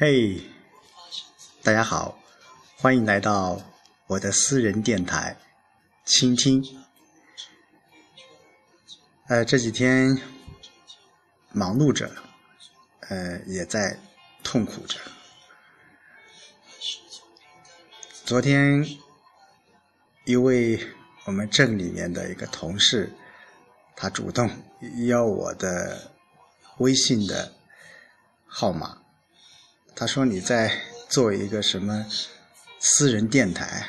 嘿，大家好，欢迎来到我的私人电台，倾听。呃，这几天忙碌着，呃，也在痛苦着。昨天，一位我们镇里面的一个同事，他主动要我的微信的号码。他说：“你在做一个什么私人电台？”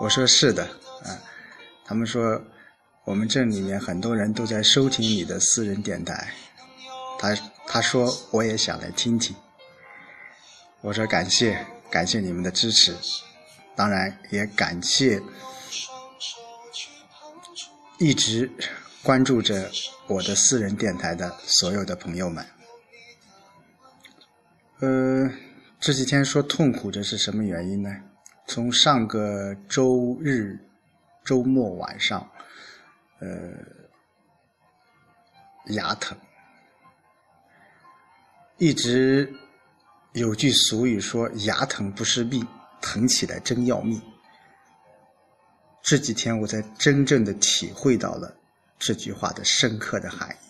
我说：“是的，啊。”他们说：“我们镇里面很多人都在收听你的私人电台。”他他说：“我也想来听听。”我说：“感谢，感谢你们的支持，当然也感谢一直关注着我的私人电台的所有的朋友们。”呃，这几天说痛苦，这是什么原因呢？从上个周日周末晚上，呃，牙疼，一直有句俗语说“牙疼不是病，疼起来真要命”。这几天我才真正的体会到了这句话的深刻的含义。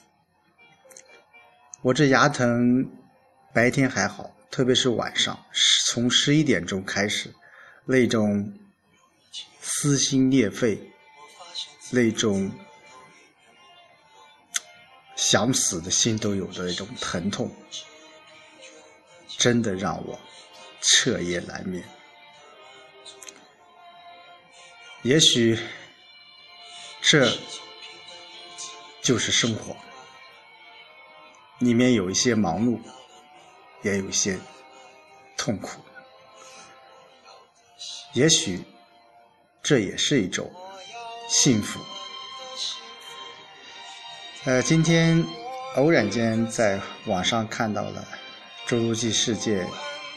我这牙疼。白天还好，特别是晚上，从十一点钟开始，那种撕心裂肺、那种想死的心都有的那种疼痛，真的让我彻夜难眠。也许这就是生活，里面有一些忙碌。也有些痛苦，也许这也是一种幸福。呃，今天偶然间在网上看到了《侏罗纪世界》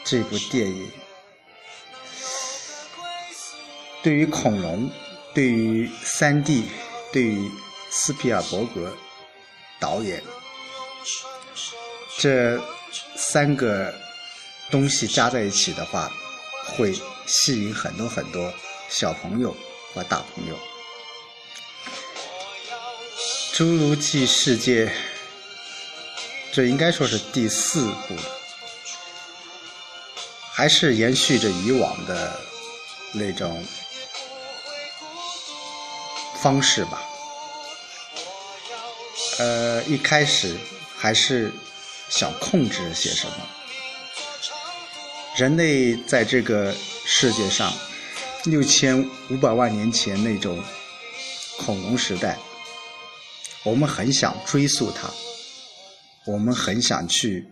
这部电影，对于恐龙，对于三 D，对于斯皮尔伯格导演，这。三个东西加在一起的话，会吸引很多很多小朋友和大朋友。《侏罗纪世界》这应该说是第四部，还是延续着以往的那种方式吧。呃，一开始还是。想控制些什么？人类在这个世界上六千五百万年前那种恐龙时代，我们很想追溯它，我们很想去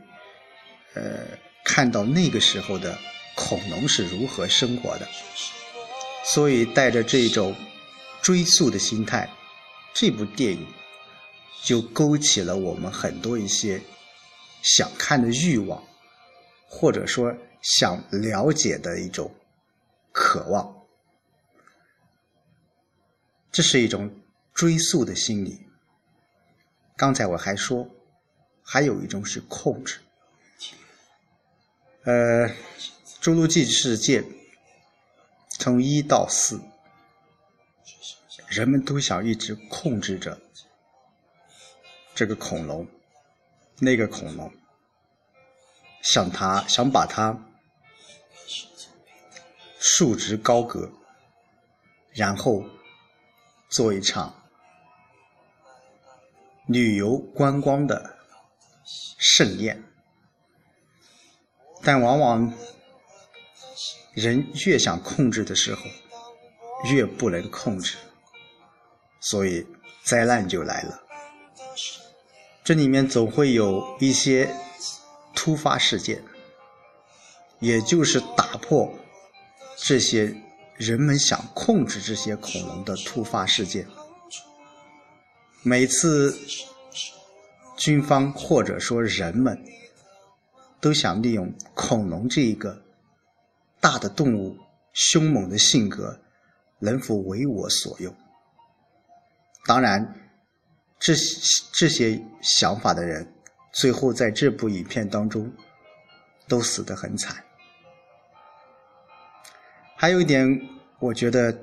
呃看到那个时候的恐龙是如何生活的，所以带着这种追溯的心态，这部电影就勾起了我们很多一些。想看的欲望，或者说想了解的一种渴望，这是一种追溯的心理。刚才我还说，还有一种是控制。呃，《侏罗纪世界》从一到四，人们都想一直控制着这个恐龙。那个恐龙，想他想把它竖直高阁，然后做一场旅游观光的盛宴。但往往人越想控制的时候，越不能控制，所以灾难就来了。这里面总会有一些突发事件，也就是打破这些人们想控制这些恐龙的突发事件。每次军方或者说人们都想利用恐龙这一个大的动物凶猛的性格，能否为我所用？当然。这这些想法的人，最后在这部影片当中，都死得很惨。还有一点，我觉得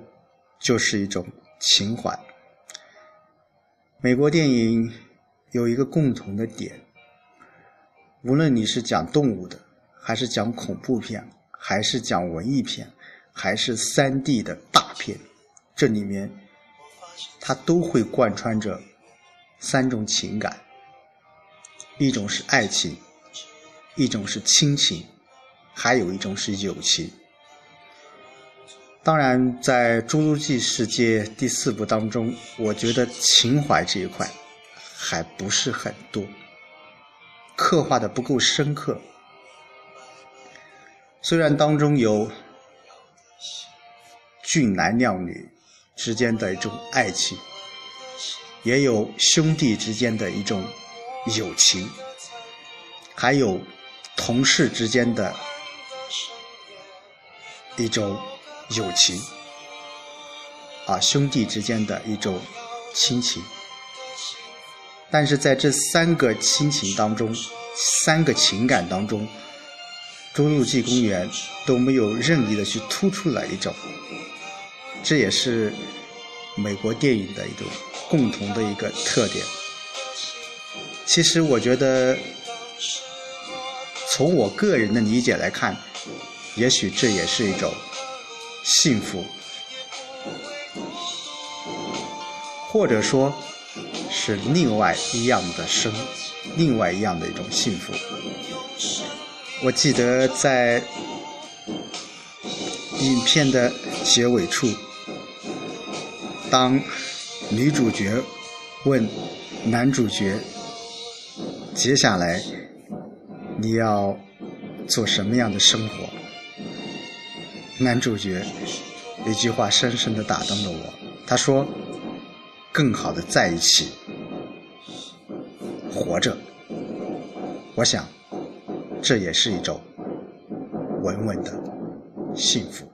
就是一种情怀。美国电影有一个共同的点，无论你是讲动物的，还是讲恐怖片，还是讲文艺片，还是三 D 的大片，这里面它都会贯穿着三种情感：一种是爱情，一种是亲情，还有一种是友情。当然，在《侏罗纪世界》第四部当中，我觉得情怀这一块还不是很多，刻画的不够深刻。虽然当中有俊男靓女之间的一种爱情，也有兄弟之间的一种友情，还有同事之间的一种。友情，啊，兄弟之间的一种亲情，但是在这三个亲情当中，三个情感当中，《侏罗纪公园》都没有任意的去突出来一种，这也是美国电影的一种共同的一个特点。其实，我觉得从我个人的理解来看，也许这也是一种。幸福，或者说，是另外一样的生，另外一样的一种幸福。我记得在影片的结尾处，当女主角问男主角：“接下来你要做什么样的生活？”男主角一句话深深的打动了我。他说：“更好的在一起，活着。”我想，这也是一种稳稳的幸福。